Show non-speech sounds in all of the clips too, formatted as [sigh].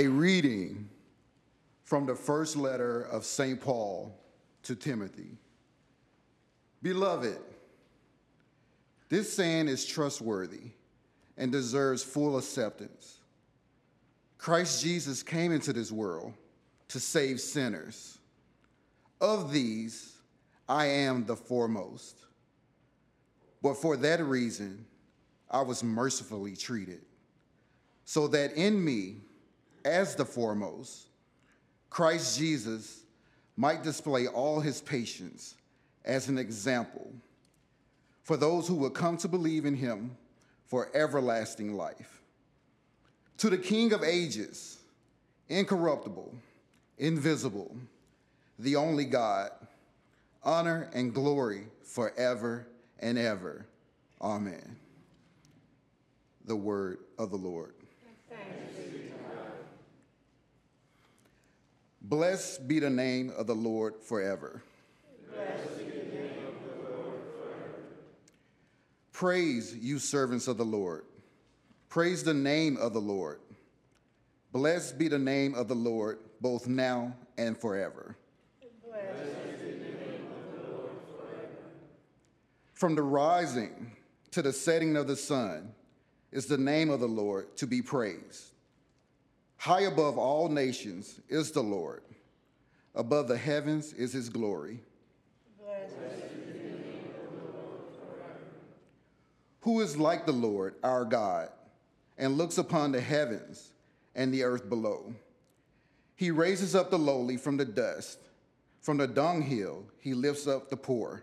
A reading from the first letter of St. Paul to Timothy. Beloved, this saying is trustworthy and deserves full acceptance. Christ Jesus came into this world to save sinners. Of these, I am the foremost. But for that reason, I was mercifully treated, so that in me, as the foremost, Christ Jesus might display all his patience as an example for those who will come to believe in him for everlasting life. To the King of ages, incorruptible, invisible, the only God, honor and glory forever and ever. Amen. The word of the Lord. Blessed be the name of the Lord forever. Praise you, servants of the Lord. Praise the name of the Lord. Blessed be the name of the Lord, both now and forever. From the rising to the setting of the sun is the name of the Lord to be praised. High above all nations is the Lord. Above the heavens is his glory. Who is like the Lord our God and looks upon the heavens and the earth below? He raises up the lowly from the dust, from the dunghill, he lifts up the poor.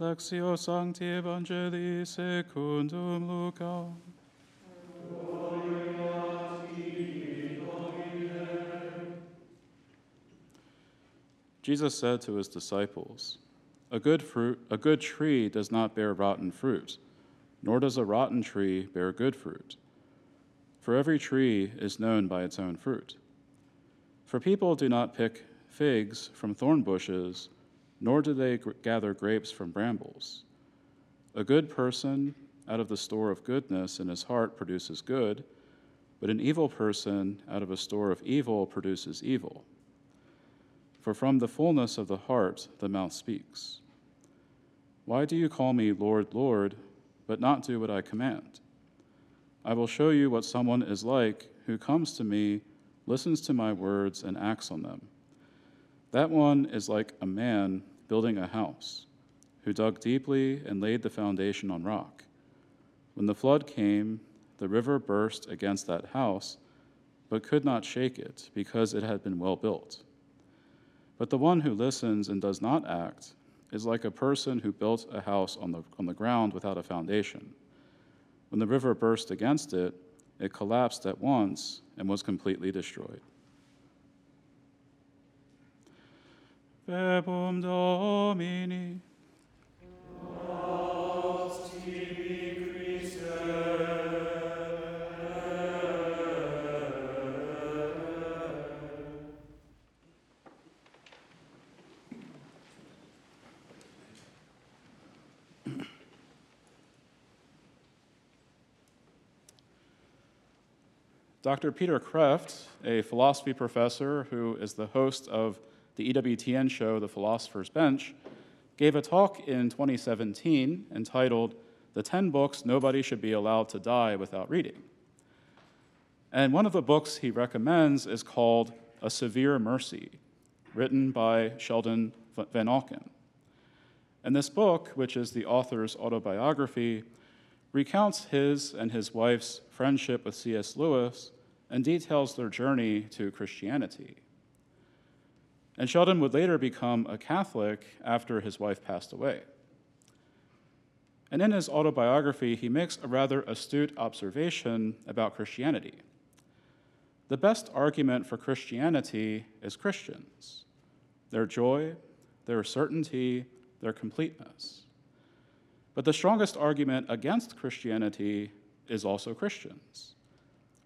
Lectio Sancti Evangelii secundum. Jesus said to his disciples, a good, fruit, a good tree does not bear rotten fruit, nor does a rotten tree bear good fruit. For every tree is known by its own fruit. For people do not pick figs from thorn bushes, nor do they gather grapes from brambles. A good person out of the store of goodness in his heart produces good, but an evil person out of a store of evil produces evil. For from the fullness of the heart the mouth speaks. Why do you call me Lord, Lord, but not do what I command? I will show you what someone is like who comes to me, listens to my words, and acts on them. That one is like a man building a house, who dug deeply and laid the foundation on rock. When the flood came, the river burst against that house, but could not shake it, because it had been well built. But the one who listens and does not act is like a person who built a house on the, on the ground without a foundation. When the river burst against it, it collapsed at once and was completely destroyed. verbum Domini. Dr. Peter Kreeft, a philosophy professor who is the host of the EWTN show, The Philosopher's Bench, gave a talk in 2017 entitled The 10 Books Nobody Should Be Allowed to Die Without Reading. And one of the books he recommends is called A Severe Mercy, written by Sheldon Vanauken. And this book, which is the author's autobiography, recounts his and his wife's friendship with C.S. Lewis and details their journey to Christianity. And Sheldon would later become a Catholic after his wife passed away. And in his autobiography, he makes a rather astute observation about Christianity. The best argument for Christianity is Christians their joy, their certainty, their completeness. But the strongest argument against Christianity is also Christians.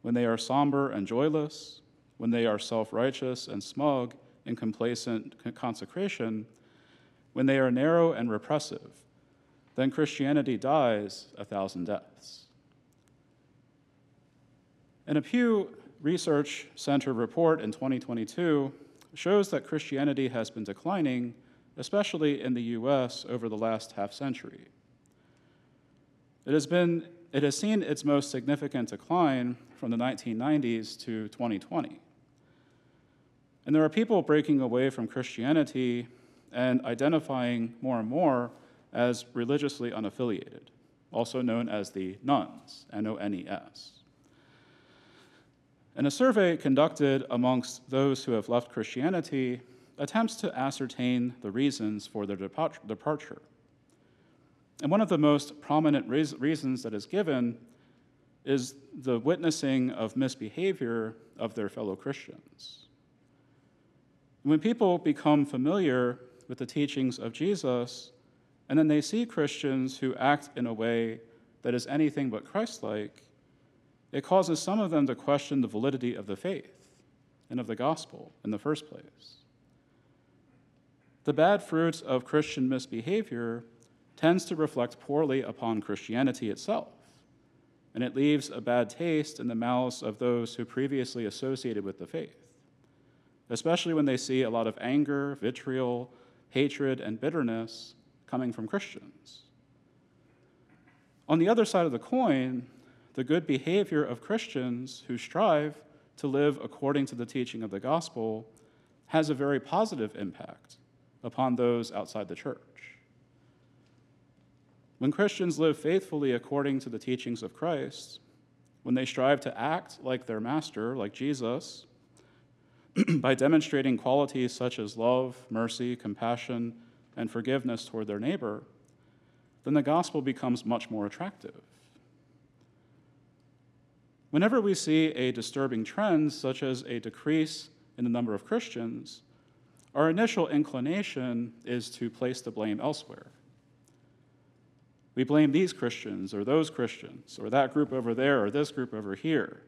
When they are somber and joyless, when they are self righteous and smug in complacent consecration, when they are narrow and repressive, then Christianity dies a thousand deaths. In a Pew Research Center report in 2022 shows that Christianity has been declining, especially in the US, over the last half century. It has, been, it has seen its most significant decline from the 1990s to 2020. And there are people breaking away from Christianity and identifying more and more as religiously unaffiliated, also known as the nones, N O N E S. And a survey conducted amongst those who have left Christianity attempts to ascertain the reasons for their departure. And one of the most prominent reasons that is given is the witnessing of misbehavior of their fellow Christians. When people become familiar with the teachings of Jesus, and then they see Christians who act in a way that is anything but Christ like, it causes some of them to question the validity of the faith and of the gospel in the first place. The bad fruits of Christian misbehavior tends to reflect poorly upon Christianity itself, and it leaves a bad taste in the mouths of those who previously associated with the faith, especially when they see a lot of anger, vitriol, hatred, and bitterness coming from Christians. On the other side of the coin, the good behavior of Christians who strive to live according to the teaching of the gospel has a very positive impact upon those outside the church. When Christians live faithfully according to the teachings of Christ, when they strive to act like their master, like Jesus, [clears throat] by demonstrating qualities such as love, mercy, compassion, and forgiveness toward their neighbor, then the gospel becomes much more attractive. Whenever we see a disturbing trend, such as a decrease in the number of Christians, our initial inclination is to place the blame elsewhere. We blame these Christians or those Christians or that group over there or this group over here,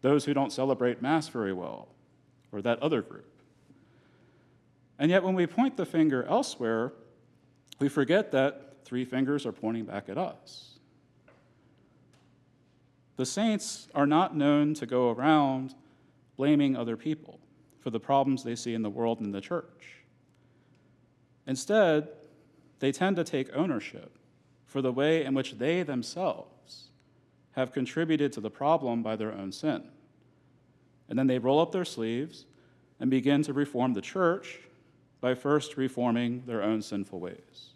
those who don't celebrate Mass very well, or that other group. And yet, when we point the finger elsewhere, we forget that three fingers are pointing back at us. The saints are not known to go around blaming other people for the problems they see in the world and in the church. Instead, they tend to take ownership for the way in which they themselves have contributed to the problem by their own sin. And then they roll up their sleeves and begin to reform the church by first reforming their own sinful ways.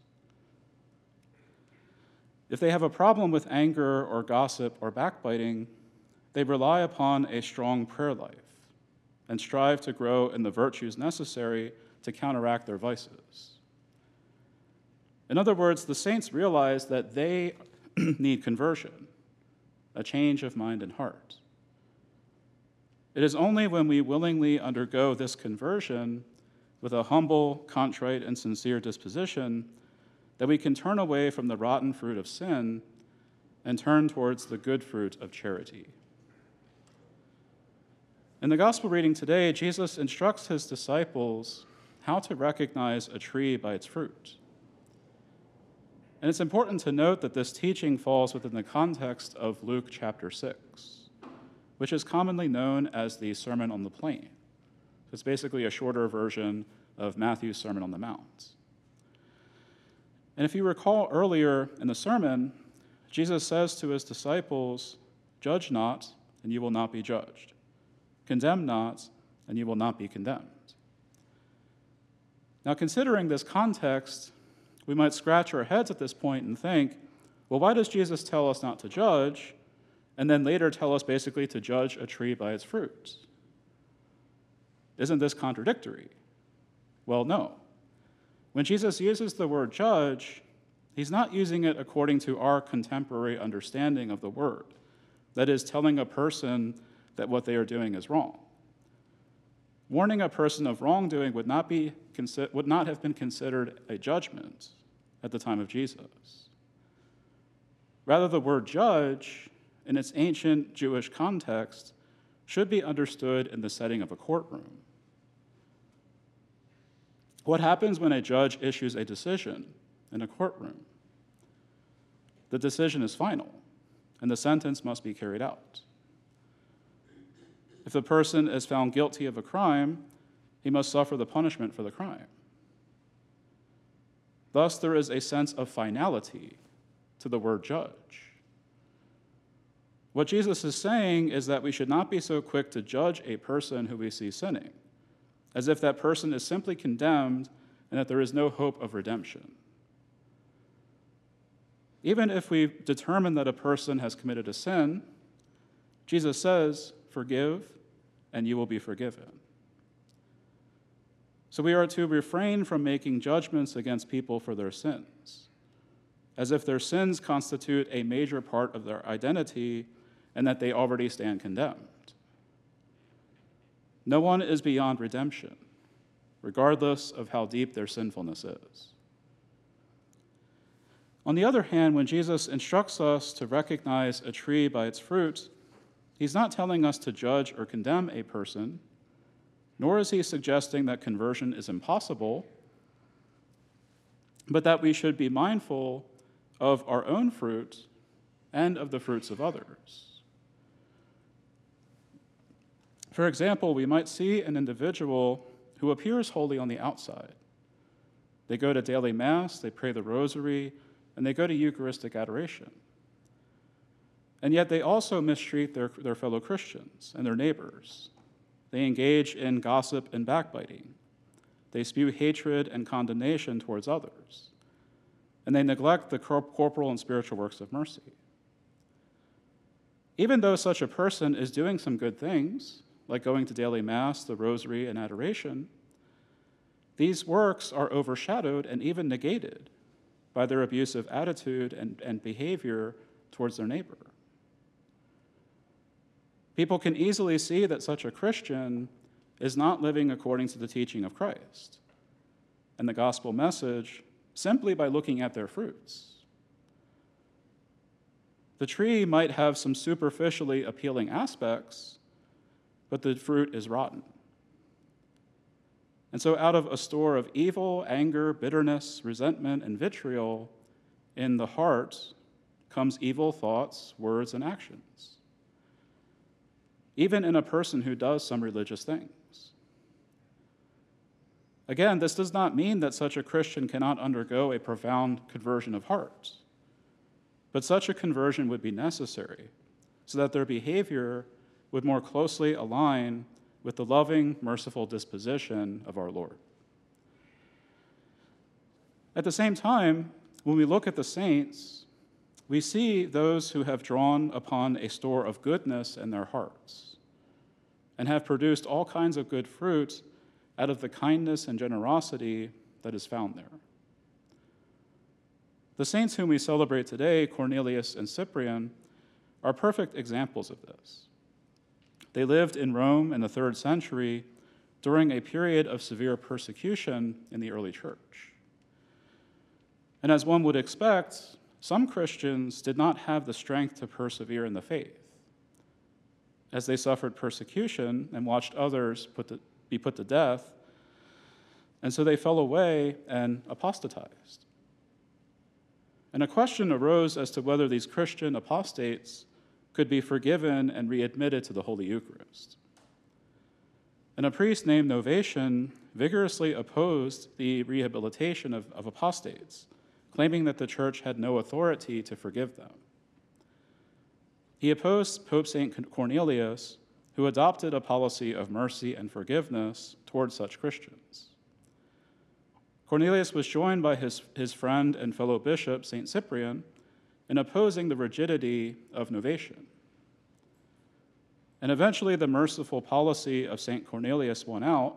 If they have a problem with anger or gossip or backbiting, they rely upon a strong prayer life and strive to grow in the virtues necessary to counteract their vices. In other words, the saints realize that they [clears throat] need conversion, a change of mind and heart. It is only when we willingly undergo this conversion with a humble, contrite, and sincere disposition that we can turn away from the rotten fruit of sin and turn towards the good fruit of charity. In the gospel reading today, Jesus instructs his disciples how to recognize a tree by its fruit. And it's important to note that this teaching falls within the context of Luke chapter 6, which is commonly known as the Sermon on the Plain. It's basically a shorter version of Matthew's Sermon on the Mount. And if you recall earlier in the sermon, Jesus says to his disciples, Judge not, and you will not be judged. Condemn not, and you will not be condemned. Now, considering this context, we might scratch our heads at this point and think, well, why does Jesus tell us not to judge, and then later tell us basically to judge a tree by its fruits? Isn't this contradictory? Well, no. When Jesus uses the word judge, he's not using it according to our contemporary understanding of the word. That is, telling a person that what they are doing is wrong. Warning a person of wrongdoing would not, be, would not have been considered a judgment at the time of Jesus. Rather, the word judge, in its ancient Jewish context, should be understood in the setting of a courtroom. What happens when a judge issues a decision in a courtroom? The decision is final, and the sentence must be carried out. If the person is found guilty of a crime, he must suffer the punishment for the crime. Thus, there is a sense of finality to the word judge. What Jesus is saying is that we should not be so quick to judge a person who we see sinning as if that person is simply condemned and that there is no hope of redemption. Even if we determine that a person has committed a sin, Jesus says, Forgive, and you will be forgiven. So we are to refrain from making judgments against people for their sins, as if their sins constitute a major part of their identity and that they already stand condemned. No one is beyond redemption, regardless of how deep their sinfulness is. On the other hand, when Jesus instructs us to recognize a tree by its fruit, he's not telling us to judge or condemn a person, nor is he suggesting that conversion is impossible, but that we should be mindful of our own fruit and of the fruits of others. For example, we might see an individual who appears holy on the outside. They go to daily Mass, they pray the Rosary, and they go to Eucharistic adoration. And yet they also mistreat their, their fellow Christians and their neighbors. They engage in gossip and backbiting. They spew hatred and condemnation towards others. And they neglect the corporal and spiritual works of mercy. Even though such a person is doing some good things, like going to daily Mass, the Rosary, and adoration, these works are overshadowed and even negated by their abusive attitude and, and behavior towards their neighbor. People can easily see that such a Christian is not living according to the teaching of Christ and the gospel message simply by looking at their fruits. The tree might have some superficially appealing aspects, but the fruit is rotten. And so, out of a store of evil, anger, bitterness, resentment, and vitriol in the heart comes evil thoughts, words, and actions. Even in a person who does some religious things. Again, this does not mean that such a Christian cannot undergo a profound conversion of heart, but such a conversion would be necessary so that their behavior would more closely align with the loving, merciful disposition of our Lord. At the same time, when we look at the saints, we see those who have drawn upon a store of goodness in their hearts and have produced all kinds of good fruit out of the kindness and generosity that is found there. The saints whom we celebrate today, Cornelius and Cyprian, are perfect examples of this. They lived in Rome in the third century during a period of severe persecution in the early church. And as one would expect, some Christians did not have the strength to persevere in the faith. As they suffered persecution and watched others put to, be put to death, and so they fell away and apostatized. And a question arose as to whether these Christian apostates could be forgiven and readmitted to the Holy Eucharist. And a priest named Novatian vigorously opposed the rehabilitation of, of apostates, claiming that the church had no authority to forgive them. He opposed Pope St. Cornelius, who adopted a policy of mercy and forgiveness toward such Christians. Cornelius was joined by his, his friend and fellow bishop, St. Cyprian, in opposing the rigidity of Novatian. And eventually, the merciful policy of St. Cornelius won out,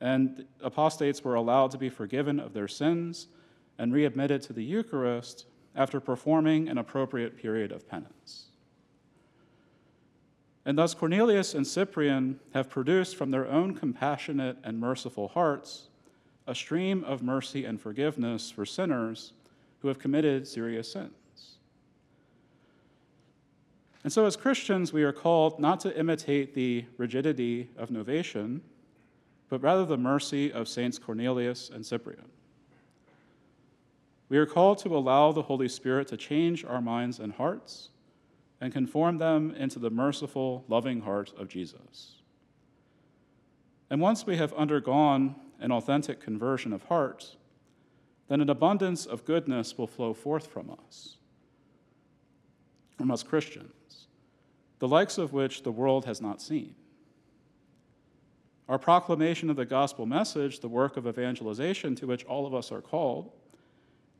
and apostates were allowed to be forgiven of their sins and readmitted to the Eucharist after performing an appropriate period of penance. And thus, Cornelius and Cyprian have produced from their own compassionate and merciful hearts a stream of mercy and forgiveness for sinners who have committed serious sins. And so, as Christians, we are called not to imitate the rigidity of Novatian, but rather the mercy of Saints Cornelius and Cyprian. We are called to allow the Holy Spirit to change our minds and hearts and conform them into the merciful, loving heart of Jesus. And once we have undergone an authentic conversion of heart, then an abundance of goodness will flow forth from us, from us Christians the likes of which the world has not seen. Our proclamation of the gospel message, the work of evangelization to which all of us are called,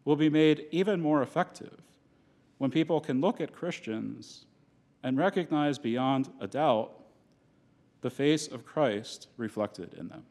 will be made even more effective when people can look at Christians and recognize beyond a doubt the face of Christ reflected in them.